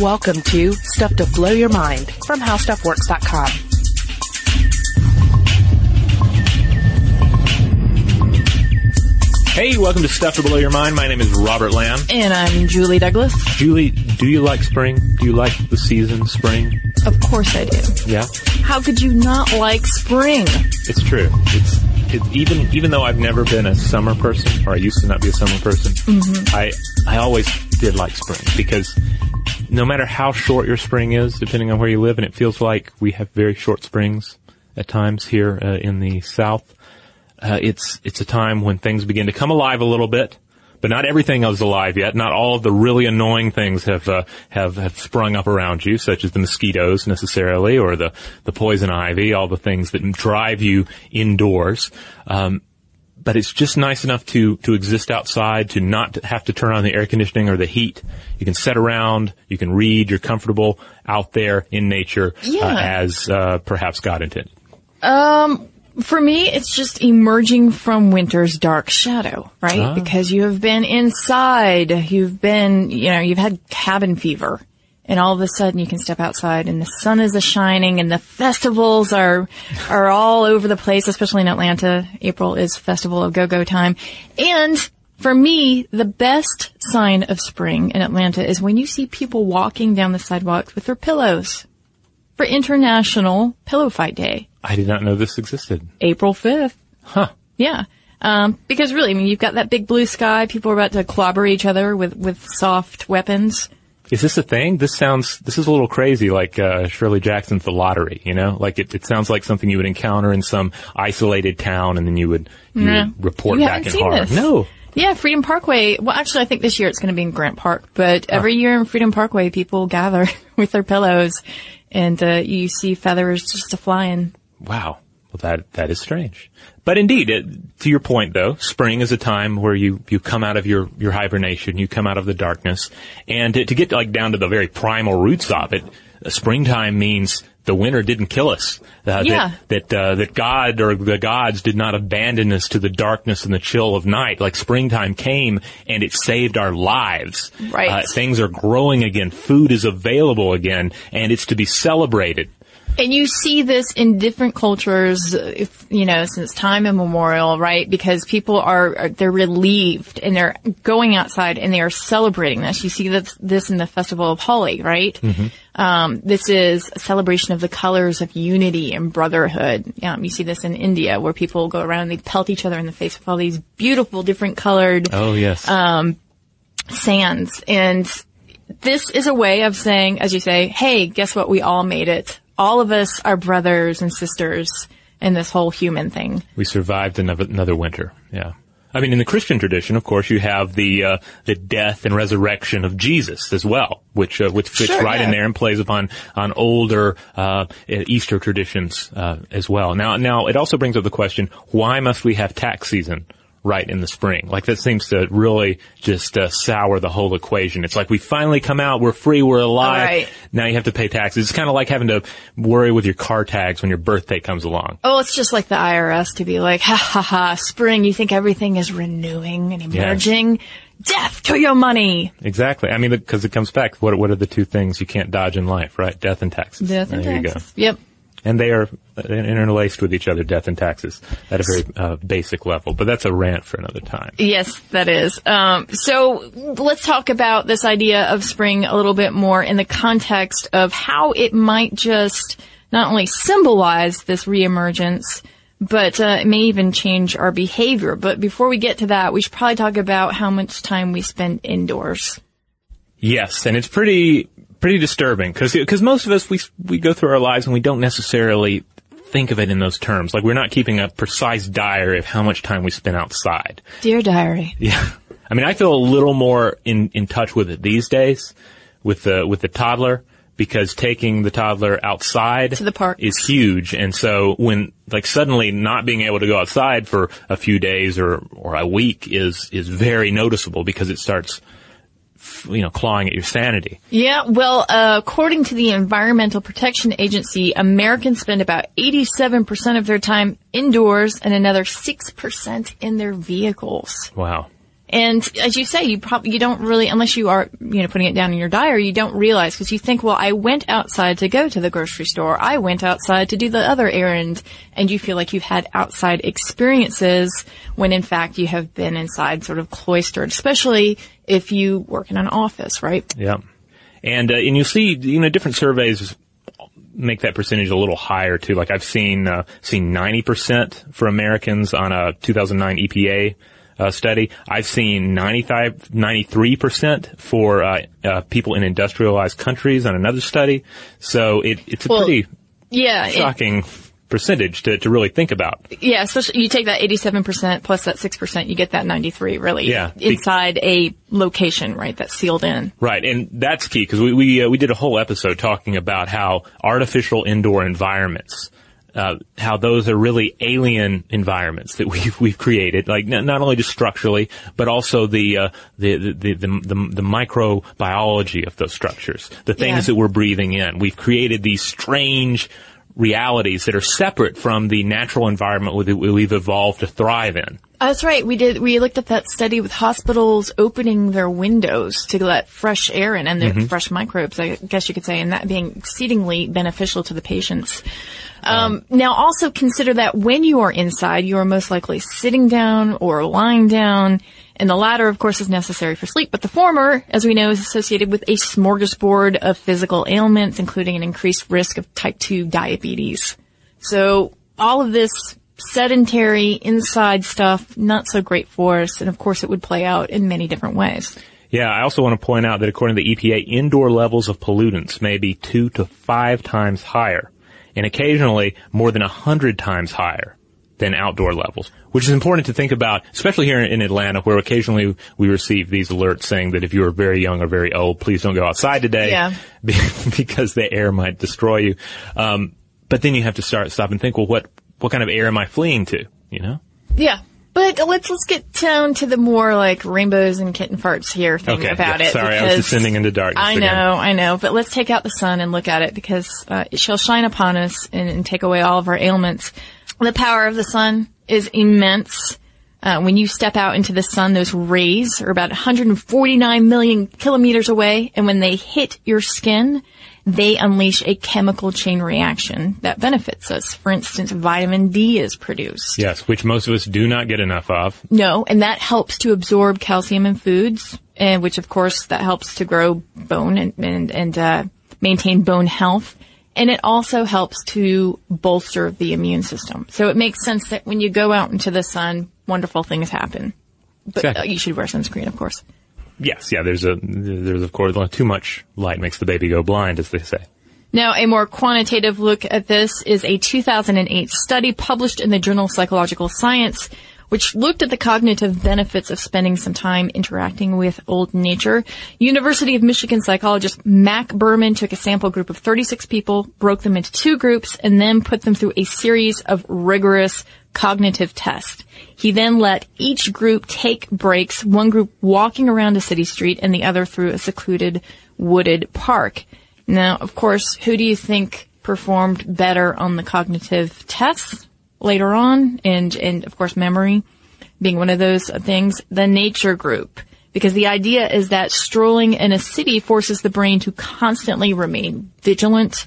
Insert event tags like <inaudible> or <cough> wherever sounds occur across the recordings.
Welcome to Stuff to Blow Your Mind from HowStuffWorks.com. Hey, welcome to Stuff to Blow Your Mind. My name is Robert Lamb. And I'm Julie Douglas. Julie, do you like spring? Do you like the season, spring? Of course I do. Yeah, How could you not like spring? it's true. It's, even even though I've never been a summer person, or I used to not be a summer person. Mm-hmm. I I always did like spring because no matter how short your spring is, depending on where you live, and it feels like we have very short springs at times here uh, in the south. Uh, it's it's a time when things begin to come alive a little bit, but not everything is alive yet. Not all of the really annoying things have uh, have have sprung up around you, such as the mosquitoes necessarily, or the the poison ivy, all the things that drive you indoors. Um, but it's just nice enough to to exist outside, to not have to turn on the air conditioning or the heat. You can sit around, you can read, you're comfortable out there in nature Yeah. uh, as uh, perhaps God intended. Um, for me, it's just emerging from winter's dark shadow, right? Ah. Because you have been inside, you've been, you know, you've had cabin fever. And all of a sudden you can step outside and the sun is a shining and the festivals are, are all over the place, especially in Atlanta. April is festival of go-go time. And for me, the best sign of spring in Atlanta is when you see people walking down the sidewalks with their pillows for International Pillow Fight Day. I did not know this existed. April 5th. Huh. Yeah. Um, because really, I mean, you've got that big blue sky. People are about to clobber each other with, with soft weapons. Is this a thing? This sounds, this is a little crazy, like uh, Shirley Jackson's The Lottery, you know? Like it, it sounds like something you would encounter in some isolated town and then you would, you Yeah. would report You back haven't in seen horror. this. No. Yeah, Freedom Parkway. Well, actually, I think this year it's going to be in Grant Park, but every year in Freedom Parkway, people gather <laughs> with their pillows and, uh, you see feathers just a flying. Wow. Well, that, that is strange. But indeed, it, to your point though, spring is a time where you, you come out of your, your hibernation, you come out of the darkness, and to, to get like down to the very primal roots of it, uh, springtime means the winter didn't kill us. Uh, Yeah. That, that, uh, that God or the gods did not abandon us to the darkness and the chill of night. Like springtime came and it saved our lives. Right. Uh, things are growing again. Food is available again and it's to be celebrated. And you see this in different cultures, if, you know, since time immemorial, right? Because people are, are they're relieved and they're going outside and they are celebrating this. You see this, this in the Festival of Holi, right? Um, this is a celebration of the colors of unity and brotherhood. Um, you see this in India where people go around and they pelt each other in the face with all these beautiful different colored Oh yes. um, sands. And this is a way of saying, as you say, hey, guess what? We all made it. All of us are brothers and sisters in this whole human thing. We survived another, another winter. Yeah. I mean, in the Christian tradition, of course, you have the uh, the death and resurrection of Jesus as well, which uh, which fits Sure, right in there and plays upon on older uh, Easter traditions uh, as well. Now, now it also brings up the question: Why must we have tax season right in the spring? Like that seems to really just uh, sour the whole equation. It's like we finally come out, we're free, we're alive. Right. Now you have to pay taxes. It's kind of like having to worry with your car tags when your birthday comes along. Oh, it's just like the IRS to be like, ha ha ha, spring, you think everything is renewing and emerging? Death to your money. Exactly. I mean, because it comes back. What what are the two things you can't dodge in life, right? Death and taxes. Death and there taxes. you Yep. And they are interlaced with each other, death and taxes, at a very uh, basic level. But that's a rant for another time. Yes, that is. Um, so let's talk about this idea of spring a little bit more in the context of how it might just not only symbolize this reemergence, but uh, it may even change our behavior. But before we get to that, we should probably talk about how much time we spend indoors. Yes, and it's pretty pretty disturbing because because most of us we we go through our lives and we don't necessarily think of it in those terms. Like we're not keeping a precise diary of how much time we spend outside. Dear diary. Yeah. <laughs> I mean, I feel a little more in, in touch with it these days with the, with the toddler because taking the toddler outside To the park. is huge. And so when, like suddenly not being able to go outside for a few days or, or a week is, is very noticeable because it starts, you know, clawing at your sanity. Yeah, well, uh, according to the Environmental Protection Agency, Americans spend about 87% of their time indoors and another 6% in their vehicles. Wow. And as you say, you probably, you don't really, unless you are, you know, putting it down in your diary, you don't realize because you think, well, I went outside to go to the grocery store. I went outside to do the other errand. And you feel like you've had outside experiences when in fact you have been inside sort of cloistered, especially if you work in an office, right? Yeah. And, uh, and you see, you know, different surveys make that percentage a little higher too. Like I've seen, uh, seen 90% for Americans on a 2009 EPA uh, study. I've seen 95, 93% for uh, uh, people in industrialized countries on another study. So it, it's a Well, pretty Yeah. it- shocking percentage to, to really think about. Yeah, especially you take that 87% plus that 6%, you get that 93 really Yeah. inside a location, right? That's sealed in. Right, and that's key because we we, uh, we did a whole episode talking about how artificial indoor environments, uh, how those are really alien environments that <laughs> we've we've created, like not, not only just structurally, but also the uh, the, the, the the the the microbiology of those structures, the things Yeah. that we're breathing in. We've created these strange realities that are separate from the natural environment that we've evolved to thrive in. That's right. We did, we looked at that study with hospitals opening their windows to let fresh air in and the fresh microbes, I guess you could say, and that being exceedingly beneficial to the patients. Um, now also consider that when you are inside, you are most likely sitting down or lying down. And the latter, of course, is necessary for sleep, but the former, as we know, is associated with a smorgasbord of physical ailments, including an increased risk of type 2 diabetes. So all of this sedentary inside stuff, not so great for us. And of course it would play out in many different ways. Yeah, I also want to point out that according to the EPA, indoor levels of pollutants may be two to five times higher, and occasionally more than a hundred times higher than outdoor levels, which is important to think about, especially here in Atlanta, where occasionally we receive these alerts saying that if you are very young or very old, please don't go outside today Yeah. <laughs> because the air might destroy you. Um, but then you have to start stop and think, well, what what kind of air am I fleeing to? You know? Yeah. But let's let's get down to the more like rainbows and kitten farts here thing Okay, about yeah, it. sorry, I was descending into darkness I know, again. I know. But let's take out the sun and look at it because uh, it shall shine upon us and, and take away all of our ailments. The power of the sun is immense. Uh, when you step out into the sun, those rays are about 149 million kilometers away, and when they hit your skin, they unleash a chemical chain reaction that benefits us. For instance, vitamin D is produced. Yes, which most of us do not get enough of. No, and that helps to absorb calcium in foods, and which of course that helps to grow bone and and, and uh, maintain bone health. And it also helps to bolster the immune system. So it makes sense that when you go out into the sun, wonderful things happen. But uh, Exactly. you should wear sunscreen, of course. Yes, yeah, there's a, there's of course, too much light makes the baby go blind, as they say. Now, a more quantitative look at this is a 2008 study published in the journal Psychological Science, which looked at the cognitive benefits of spending some time interacting with old nature. University of Michigan psychologist Marc Berman took a sample group of 36 people, broke them into two groups, and then put them through a series of rigorous cognitive tests. He then let each group take breaks, one group walking around a city street and the other through a secluded wooded park. Now, of course, who do you think performed better on the cognitive tests later on? And, and of course, memory being one of those things. The nature group. Because the idea is that strolling in a city forces the brain to constantly remain vigilant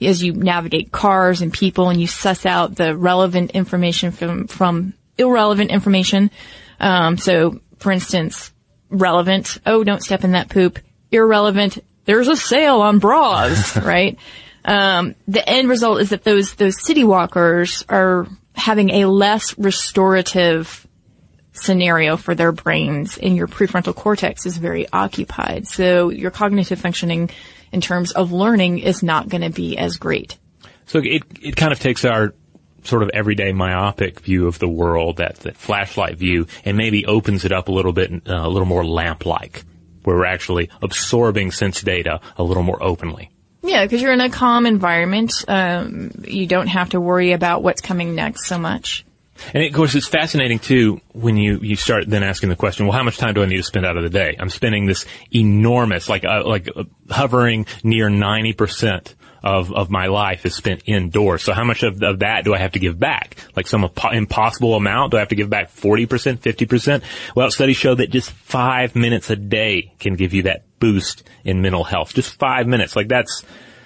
as you navigate cars and people and you suss out the relevant information from, from irrelevant information. Um, so, for instance, relevant, oh, don't step in that poop. Irrelevant, there's a sale on bras, <laughs> right? Um, the end result is that those, those city walkers are having a less restorative scenario for their brains and your prefrontal cortex is very occupied. So your cognitive functioning in terms of learning is not going to be as great. So it, it kind of takes our sort of everyday myopic view of the world, that, that flashlight view, and maybe opens it up a little bit, uh, a little more lamp-like, where we're actually absorbing sense data a little more openly. Yeah, because you're in a calm environment. Um, you don't have to worry about what's coming next so much. And of course, it's fascinating too when you, you start then asking the question, well, how much time do I need to spend out of the day? I'm spending this enormous, like, uh, like uh, hovering near 90% of, of my life is spent indoors. So how much of, of that do I have to give back? Like some impossible amount? Do I have to give back 40%, 50%? Well, studies show that just five minutes a day can give you that boost in mental health. Just five minutes. Like that's,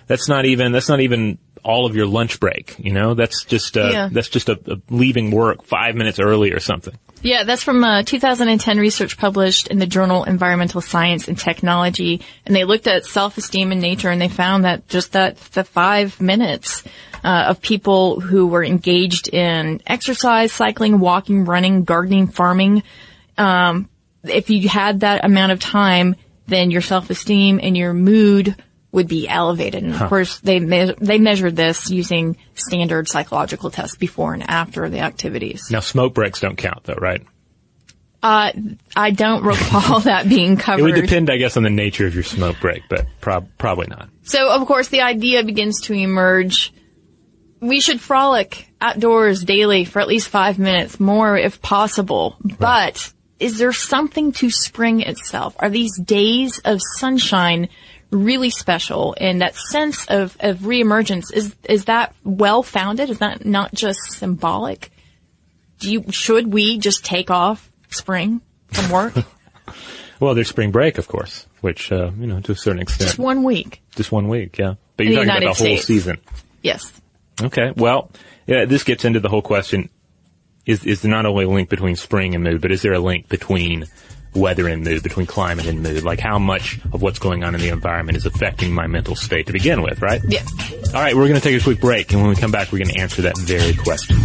that's not even, that's not even all of your lunch break. You know, that's just, uh, yeah. that's just a, a leaving work five minutes early or something. Yeah, that's from uh, 2010 research published in the journal Environmental Science and Technology, and they looked at self-esteem in nature, and they found that just that the five minutes uh, of people who were engaged in exercise, cycling, walking, running, gardening, farming, um, if you had that amount of time, then your self-esteem and your mood would be elevated. And of huh. course, they me- they measured this using standard psychological tests before and after the activities. Now, smoke breaks don't count, though, right? Uh, I don't recall <laughs> that being covered. It would depend, I guess, on the nature of your smoke break, but prob- probably not. So, of course, the idea begins to emerge. We should frolic outdoors daily for at least five minutes more if possible. Right. But is there something to spring itself? Are these days of sunshine really special? And that sense of, of reemergence is is that well founded is that not just symbolic? Do you should we just take off spring from work? <laughs> Well there's spring break of course which uh, you know to a certain extent. Just one week. Just one week yeah. But you're talking about the whole season. Yes. Okay well yeah, this gets into the whole question is is not only a link between spring and mood but is there a link between weather and mood, between climate and mood, like how much of what's going on in the environment is affecting my mental state to begin with, right? Yeah. All right, we're going to take a quick break, and when we come back, we're going to answer that very question.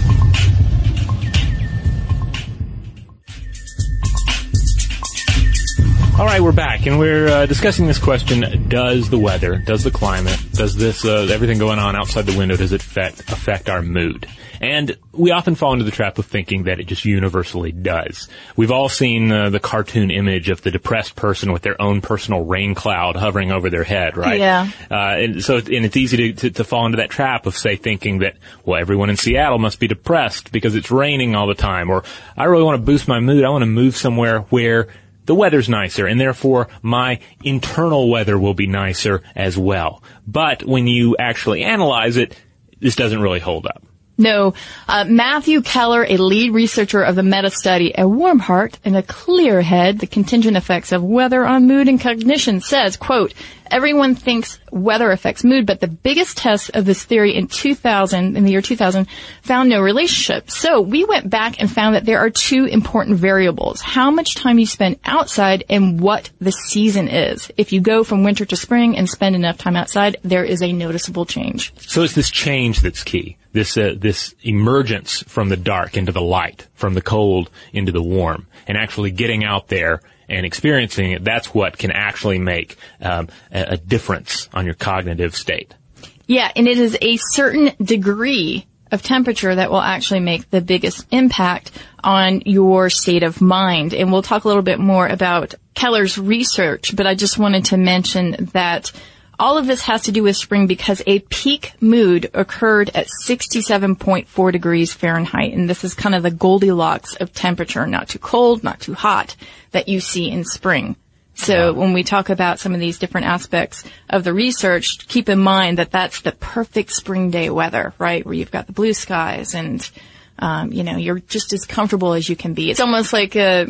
All right, we're back, and we're uh, discussing this question: Does the weather, does the climate, does this uh, everything going on outside the window, does it affect affect our mood? And we often fall into the trap of thinking that it just universally does. We've all seen uh, the cartoon image of the depressed person with their own personal rain cloud hovering over their head, right? Yeah. Uh, and so, and it's easy to, to, to fall into that trap of say thinking that well, everyone in Seattle must be depressed because it's raining all the time, or I really want to boost my mood. I want to move somewhere where the weather's nicer and therefore my internal weather will be nicer as well. But when you actually analyze it, this doesn't really hold up. No. Uh, Matthew Keller, a lead researcher of the meta-study, A Warm Heart and a Clear Head, the contingent effects of weather on mood and cognition, says, quote, everyone thinks weather affects mood, but the biggest test of this theory in 2000, in the year 2000, found no relationship. So we went back and found that there are two important variables. How much time you spend outside and what the season is. If you go from winter to spring and spend enough time outside, there is a noticeable change. So it's this change that's key. This, uh, this emergence from the dark into the light, from the cold into the warm, and actually getting out there and experiencing it, that's what can actually make um, a, a difference on your cognitive state. Yeah, and it is a certain degree of temperature that will actually make the biggest impact on your state of mind. And we'll talk a little bit more about Keller's research, but I just wanted to mention that all of this has to do with spring because a peak mood occurred at 67.4 degrees Fahrenheit. And this is kind of the Goldilocks of temperature, not too cold, not too hot that you see in spring. So when we talk about some of these different aspects of the research, keep in mind that that's the perfect spring day weather, right? Where you've got the blue skies and, um, you know, you're just as comfortable as you can be. It's almost like a, uh,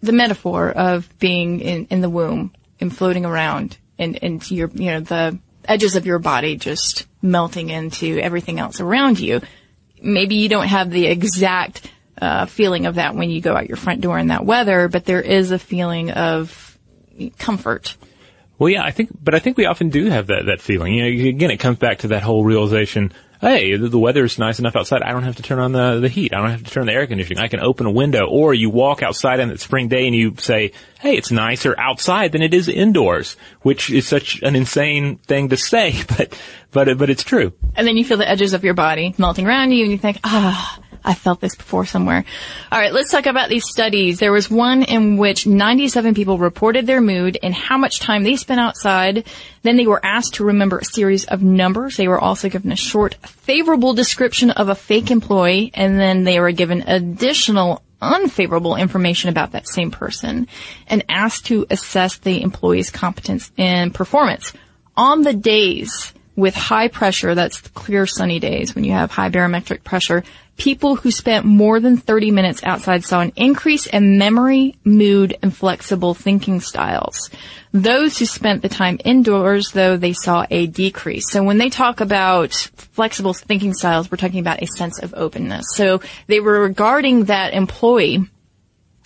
the metaphor of being in, in the womb and floating around and, and your, you know, the edges of your body just melting into everything else around you. Maybe you don't have the exact uh, feeling of that when you go out your front door in that weather, but there is a feeling of comfort. Well, yeah, I think, but I think we often do have that, that feeling. You know, again, it comes back to that whole realization hey, the weather is nice enough outside. I don't have to turn on the, the heat. I don't have to turn the air conditioning. I can open a window. Or you walk outside on that spring day and you say, hey, it's nicer outside than it is indoors, which is such an insane thing to say, <laughs> but, but, but it's true. And then you feel the edges of your body melting around you and you think, ah, I felt this before somewhere. All right, let's talk about these studies. There was one in which 97 people reported their mood and how much time they spent outside. Then they were asked to remember a series of numbers. They were also given a short, favorable description of a fake employee, and then they were given additional unfavorable information about that same person and asked to assess the employee's competence and performance. On the days with high pressure, that's clear sunny days when you have high barometric pressure, people who spent more than 30 minutes outside saw an increase in memory, mood, and flexible thinking styles. Those who spent the time indoors, though, they saw a decrease. So when they talk about flexible thinking styles, we're talking about a sense of openness. So they were regarding that employee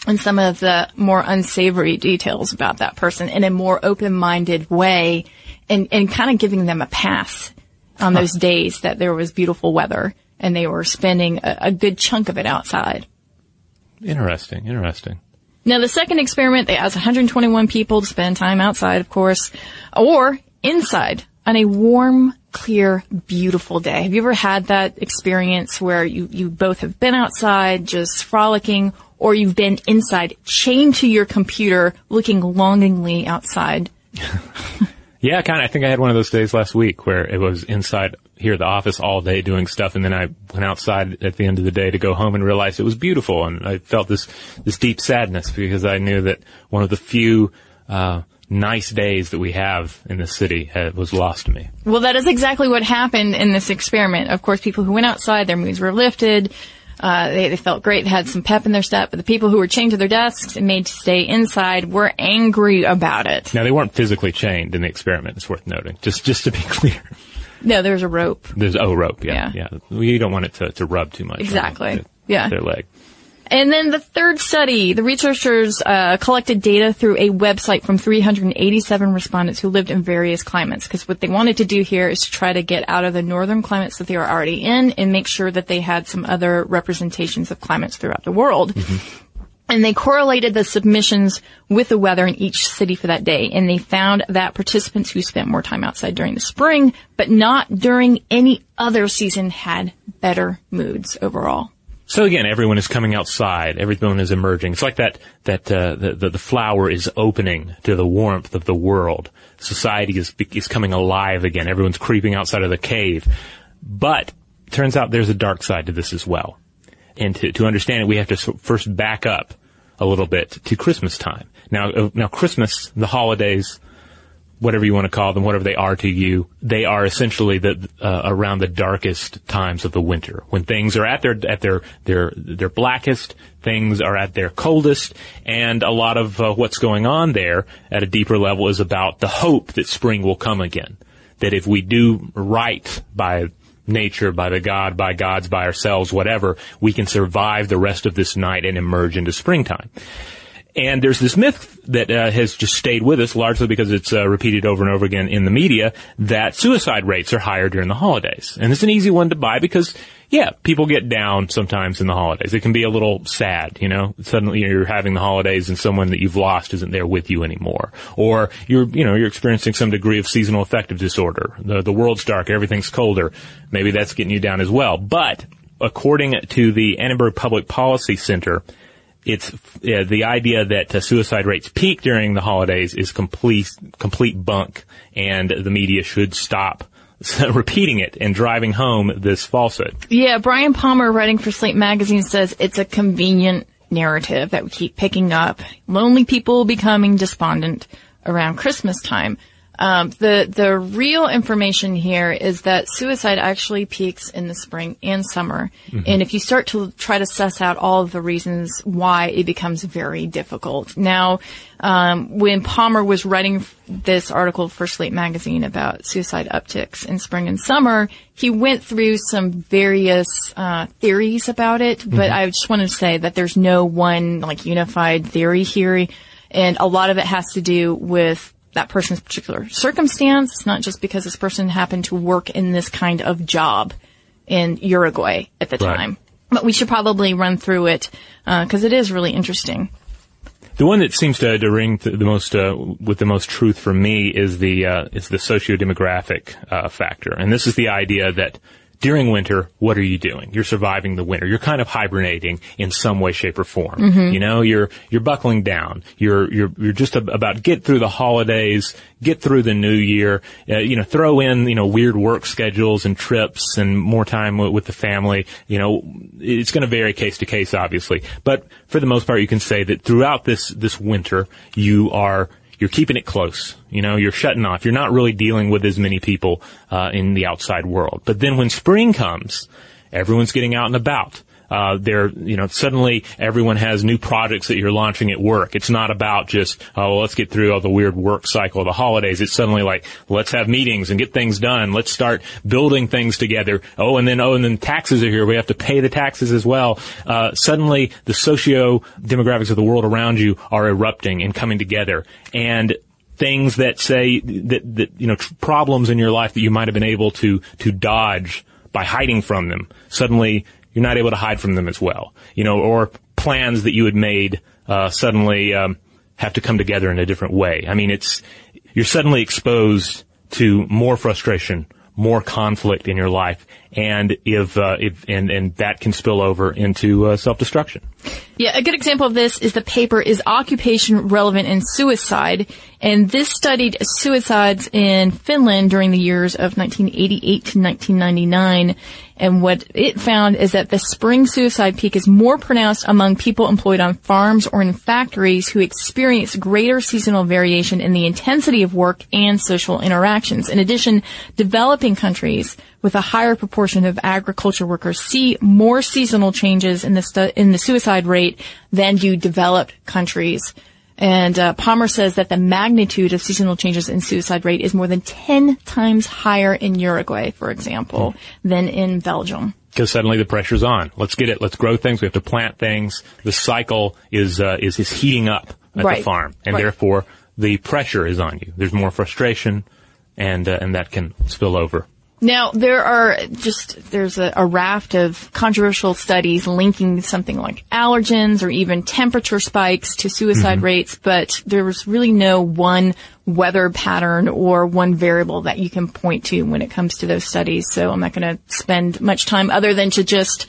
and some of the more unsavory details about that person in a more open-minded way and, and kind of giving them a pass on those days that there was beautiful weather and they were spending a, a good chunk of it outside. Interesting, interesting. Now the second experiment, they asked 121 people to spend time outside, of course, or inside on a warm, clear, beautiful day. Have you ever had that experience where you, you both have been outside just frolicking or you've been inside chained to your computer looking longingly outside? <laughs> Yeah, kind of. I think I had one of those days last week where it was inside here at the office all day doing stuff, and then I went outside at the end of the day to go home and realized it was beautiful, and I felt this this deep sadness because I knew that one of the few uh, nice days that we have in the city had, was lost to me. Well, that is exactly what happened in this experiment. Of course, people who went outside, their moods were lifted. Uh, they, they felt great, they had some pep in their step, but the people who were chained to their desks and made to stay inside were angry about it. Now they weren't physically chained in the experiment. It's worth noting. Just just to be <laughs> clear. No, there was a rope. There's oh rope. Yeah, Yeah. yeah. Well, You don't want it to, to rub too much. Exactly. Yeah. Their leg. And then the third study, the researchers uh, collected data through a website from 387 respondents who lived in various climates. Because what they wanted to do here is to try to get out of the northern climates that they were already in and make sure that they had some other representations of climates throughout the world. And they correlated the submissions with the weather in each city for that day. And they found that participants who spent more time outside during the spring, but not during any other season, had better moods overall. So again, everyone is coming outside. Everyone is emerging. It's like that that uh, the, the the flower is opening to the warmth of the world. Society is is coming alive again. Everyone's creeping outside of the cave. But turns out there's a dark side to this as well. And to to understand it, we have to first back up a little bit to Christmas time. Now, uh, now Christmas, the holidays, whatever you want to call them, whatever they are to you, they are essentially the uh, around the darkest times of the winter when things are at their at their their their blackest, things are at their coldest, and a lot of uh, what's going on there at a deeper level is about the hope that spring will come again. That if we do right by nature, by the God, by gods, by ourselves, whatever, we can survive the rest of this night and emerge into springtime. And there's this myth that uh, has just stayed with us largely because it's uh, repeated over and over again in the media that suicide rates are higher during the holidays. And it's an easy one to buy because, yeah, people get down sometimes in the holidays. It can be a little sad, you know. Suddenly you're having the holidays and someone that you've lost isn't there with you anymore. Or you're, you know, you're experiencing some degree of seasonal affective disorder. The, the world's dark, everything's colder. Maybe that's getting you down as well. But according to the Annenberg Public Policy Center, it's uh, the idea that uh, suicide rates peak during the holidays is complete complete bunk, and the media should stop <laughs> repeating it and driving home this falsehood. Yeah, Brian Palmer, writing for Slate Magazine, says it's a convenient narrative that we keep picking up. Lonely people becoming despondent around Christmas time. Um, the the real information here is that suicide actually peaks in the spring and summer, and if you start to try to suss out all of the reasons why, it becomes very difficult. Now, um, when Palmer was writing this article for Slate magazine about suicide upticks in spring and summer, he went through some various uh, theories about it, but I just want to say that there's no one like unified theory here, and a lot of it has to do with that person's particular circumstance. It's not just because this person happened to work in this kind of job in Uruguay at the Right. time. But we should probably run through it because it is really interesting. The one that seems to, to ring th- the most uh, with the most truth for me is the uh, is the socio-demographic uh, factor, and this is the idea that during winter, what are you doing? You're surviving the winter. You're kind of hibernating in some way, shape, or form. You know, you're you're buckling down. You're you're you're just about get through the holidays, get through the new year. Uh, you know, throw in you know weird work schedules and trips and more time w- with the family. You know, it's going to vary case to case, obviously, but for the most part, you can say that throughout this this winter, you are you're keeping it close. You know, you're shutting off. You're not really dealing with as many people uh, in the outside world. But then when spring comes, everyone's getting out and about. Uh, they're, you know, suddenly everyone has new projects that you're launching at work. It's not about just, oh, well, let's get through all the weird work cycle of the holidays. It's suddenly like, let's have meetings and get things done. Let's start building things together. Oh, and then, oh, and then taxes are here. We have to pay the taxes as well. Uh, suddenly the socio demographics of the world around you are erupting and coming together. And things that say that, that, you know, problems in your life that you might have been able to, to dodge by hiding from them suddenly you're not able to hide from them as well. You know, or plans that you had made uh, suddenly um, have to come together in a different way. I mean, it's you're suddenly exposed to more frustration, more conflict in your life, and if, uh, if and and that can spill over into uh, self destruction. Yeah, a good example of this is the paper is occupation relevant in suicide, and this studied suicides in Finland during the years of 1988 to 1999. And what it found is that the spring suicide peak is more pronounced among people employed on farms or in factories who experience greater seasonal variation in the intensity of work and social interactions. In addition, developing countries with a higher proportion of agriculture workers see more seasonal changes in the stu- in the suicide rate than do developed countries. And uh, Palmer says that the magnitude of seasonal changes in suicide rate is more than 10 times higher in Uruguay, for example, than in Belgium. Because suddenly the pressure's on. Let's get it. Let's grow things. We have to plant things. The cycle is uh, is is heating up at Right. the farm, and Right. therefore the pressure is on you. There's more frustration, and uh, and that can spill over. Now, there are just, there's a, a raft of controversial studies linking something like allergens or even temperature spikes to suicide mm-hmm. rates, but there was really no one weather pattern or one variable that you can point to when it comes to those studies. So I'm not going to spend much time other than to just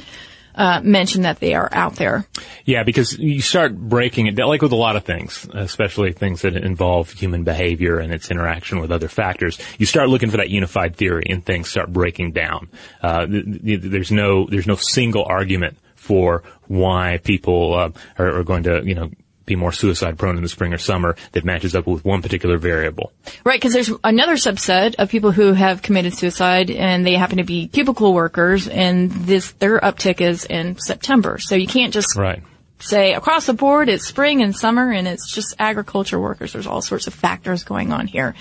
uh, mention that they are out there. Yeah, because you start breaking it, like with a lot of things, especially things that involve human behavior and its interaction with other factors. You start looking for that unified theory, and things start breaking down. Uh, th- th- there's no there's no single argument for why people uh, are, are going to you know be more suicide prone in the spring or summer that matches up with one particular variable. Right, because there's another subset of people who have committed suicide, and they happen to be cubicle workers, and this their uptick is in September. So you can't just Right. say across the board it's spring and summer, and it's just agriculture workers. There's all sorts of factors going on here.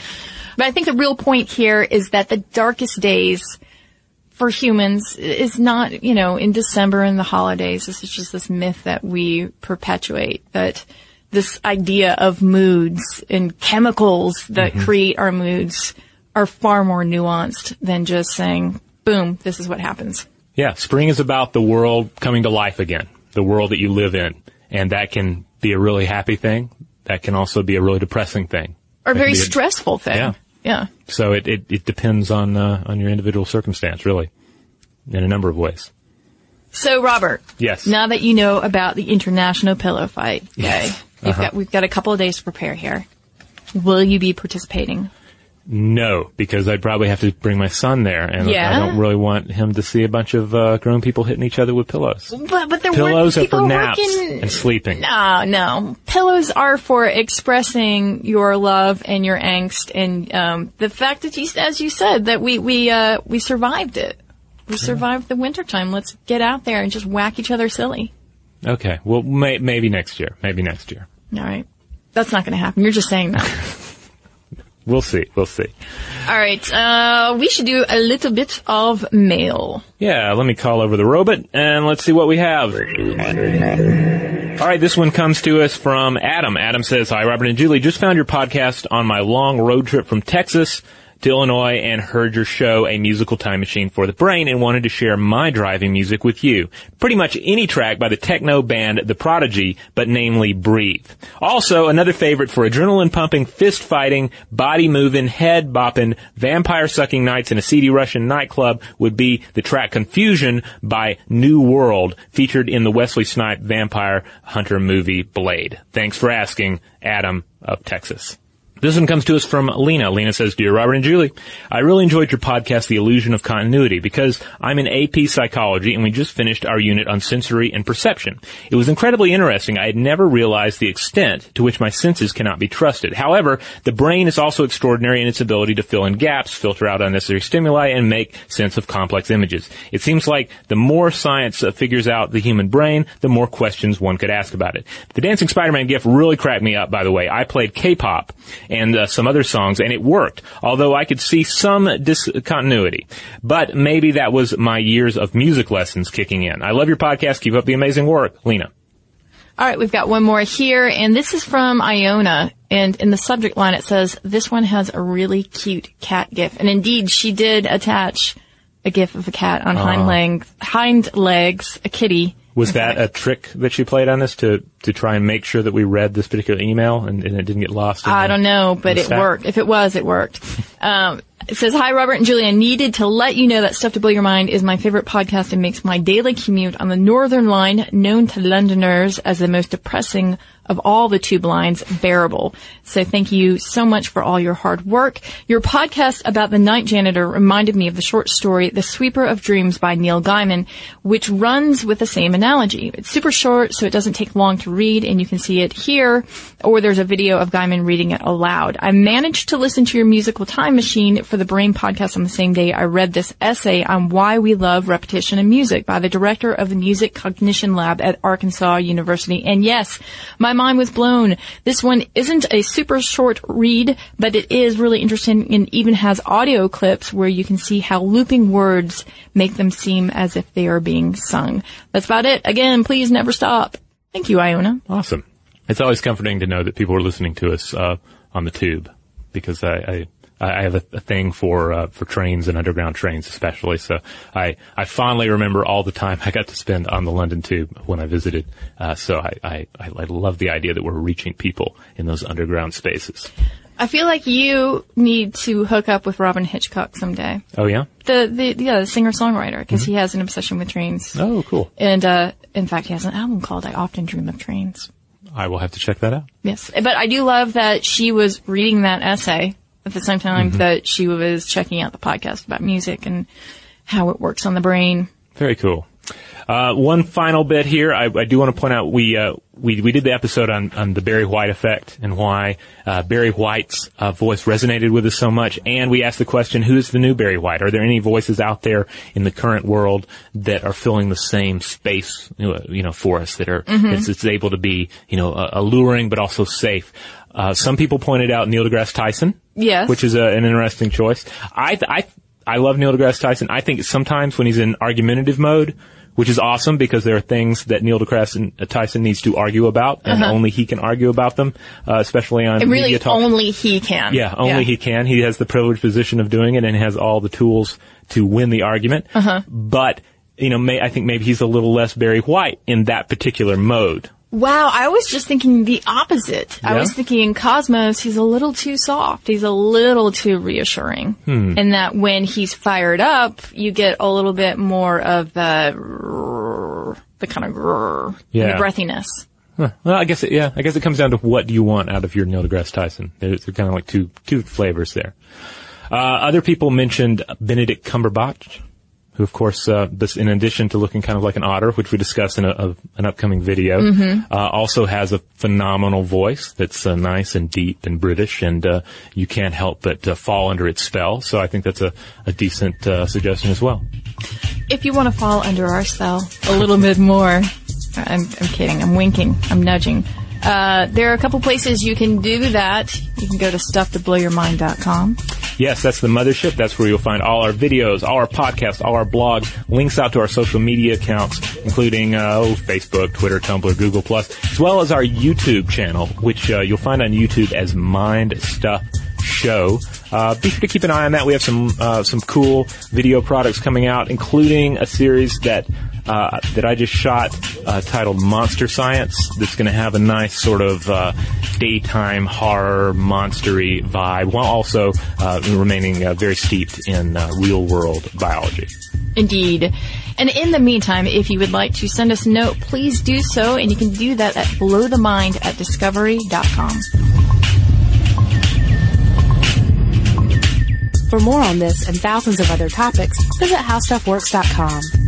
But I think the real point here is that the darkest days for humans is not, you know, in December and the holidays. This is just this myth that we perpetuate that this idea of moods and chemicals that mm-hmm. create our moods are far more nuanced than just saying, boom, this is what happens. Yeah, spring is about the world coming to life again, the world that you live in, and that can be a really happy thing. That can also be a really depressing thing. Or a very a- stressful thing. Yeah. Yeah. So it, it, it depends on uh, on your individual circumstance, really, in a number of ways. So, Robert. Yes. Now that you know about the International Pillow Fight Day, you've Uh-huh. got, we've got a couple of days to prepare here. Will you be participating? No, because I'd probably have to bring my son there, and Yeah? I don't really want him to see a bunch of uh, grown people hitting each other with pillows. But, but there Pillows were are for naps working. and sleeping. No, no. Pillows are for expressing your love and your angst, and um, the fact that you, as you said, that we we uh, we survived it. We survived the wintertime. Let's get out there and just whack each other silly. Okay, well, may, maybe next year. Maybe next year. All right. That's not going to happen. You're just saying that. <laughs> We'll see. We'll see. All right. Uh, we should do a little bit of mail. Yeah, let me call over the robot and let's see what we have. All right, this one comes to us from Adam. Adam says, Hi, Robert and Julie. Just found your podcast on my long road trip from Texas to Illinois and heard your show, A Musical Time Machine for the Brain, and wanted to share my driving music with you. Pretty much any track by the techno band The Prodigy, but namely Breathe. Also, another favorite for adrenaline pumping, fist fighting, body moving, head bopping, vampire sucking nights in a seedy Russian nightclub would be the track Confusion by New World, featured in the Wesley Snipe vampire hunter movie Blade. Thanks for asking, Adam of Texas. This one comes to us from Lena. Lena says, Dear Robert and Julie, I really enjoyed your podcast, The Illusion of Continuity, because I'm in AP psychology and we just finished our unit on sensory and perception. It was incredibly interesting. I had never realized the extent to which my senses cannot be trusted. However, the brain is also extraordinary in its ability to fill in gaps, filter out unnecessary stimuli, and make sense of complex images. It seems like the more science uh, figures out the human brain, the more questions one could ask about it. The Dancing Spider-Man gif really cracked me up, by the way. I played K-pop and uh, some other songs, and it worked. Although I could see some discontinuity, but maybe that was my years of music lessons kicking in. I love your podcast. Keep up the amazing work, Lena. All right, we've got one more here, and this is from Iona. And in the subject line, it says, "This one has a really cute cat gif." And indeed, she did attach a gif of a cat on hind legs, hind legs, a kitty. Was that a trick that she played on us to, to try and make sure that we read this particular email and, and it didn't get lost? I the, don't know, but it stack? worked. If it was, it worked. <laughs> Um, it says, Hi, Robert and Julia. Needed to let you know that Stuff to Blow Your Mind is my favorite podcast and makes my daily commute on the Northern Line, known to Londoners as the most depressing of all the tube lines, bearable. So thank you so much for all your hard work. Your podcast about the night janitor reminded me of the short story, The Sweeper of Dreams by Neil Gaiman, which runs with the same analogy. It's super short, so it doesn't take long to read, and you can see it here, or there's a video of Gaiman reading it aloud. I managed to listen to your musical time machine for the Brain podcast on the same day I read this essay on why we love repetition in music by the director of the Music Cognition Lab at Arkansas University. And yes, my mind was blown. This one isn't a super short read, but it is really interesting and even has audio clips where you can see how looping words make them seem as if they are being sung. That's about it. Again, please never stop. Thank you, Iona. Awesome. It's always comforting to know that people are listening to us uh, on the tube because I, I I have a, thing for uh, for trains and underground trains, especially. So I I fondly remember all the time <laughs> I got to spend on the London Tube when I visited. Uh, so I, I I love the idea that we're reaching people in those underground spaces. I feel like you need to hook up with Robyn Hitchcock someday. Oh yeah. The the yeah the singer songwriter because he has an obsession with trains. Oh cool. And uh, in fact, he has an album called "I Often Dream of Trains." I will have to check that out. Yes, but I do love that she was reading that essay at the same time that she was checking out the podcast about music and how it works on the brain. Very cool. Uh, one final bit here. I, I do want to point out we uh, we we did the episode on, on the Barry White effect and why uh, Barry White's uh, voice resonated with us so much, and we asked the question: Who is the new Barry White? Are there any voices out there in the current world that are filling the same space, you know, for us that are it's, it's able to be you know uh, alluring but also safe? Uh, some people pointed out Neil deGrasse Tyson, Yes. which is a, an interesting choice. I I I love Neil deGrasse Tyson. I think sometimes when he's in argumentative mode, which is awesome because there are things that Neil deGrasse Tyson needs to argue about, and only he can argue about them, uh, especially on And really, only he can. Yeah, only he can. He has the privileged position of doing it and has all the tools to win the argument. Uh-huh. But, you know, may, I think maybe he's a little less Barry White in that particular mode. Wow, I was just thinking the opposite. I was thinking in Cosmos, he's a little too soft. He's a little too reassuring. Hmm. And that when he's fired up, you get a little bit more of the, the kind of grrr, Yeah. the breathiness. Huh. Well, I guess it, yeah, I guess it comes down to what do you want out of your Neil deGrasse Tyson. There's kind of like two two flavors there. Uh, other people mentioned Benedict Cumberbatch, who of course, uh, this, in addition to looking kind of like an otter, which we discussed in a, a, an upcoming video, uh, also has a phenomenal voice that's uh, nice and deep and British, and uh, you can't help but uh, fall under its spell. So I think that's a, a decent uh, suggestion as well. If you want to fall under our spell a little bit more, I'm, I'm kidding. I'm winking. I'm nudging. Uh, there are a couple places you can do that. You can go to stufftoblowyourmind.com. Yes, that's the mothership. That's where you'll find all our videos, all our podcasts, all our blogs, links out to our social media accounts, including uh, oh, Facebook, Twitter, Tumblr, Google Plus, as well as our YouTube channel, which uh, you'll find on YouTube as Mind Stuff Show. Uh, be sure to keep an eye on that. We have some uh, some cool video products coming out, including a series that uh, that I just shot uh, titled Monster Science. That's going to have a nice sort of uh, daytime horror monstery vibe, while also uh, remaining uh, very steeped in uh, real world biology. Indeed. And in the meantime, if you would like to send us a note, please do so, and you can do that at blowthemind at discovery.com. For more on this and thousands of other topics, visit howstuffworks.com.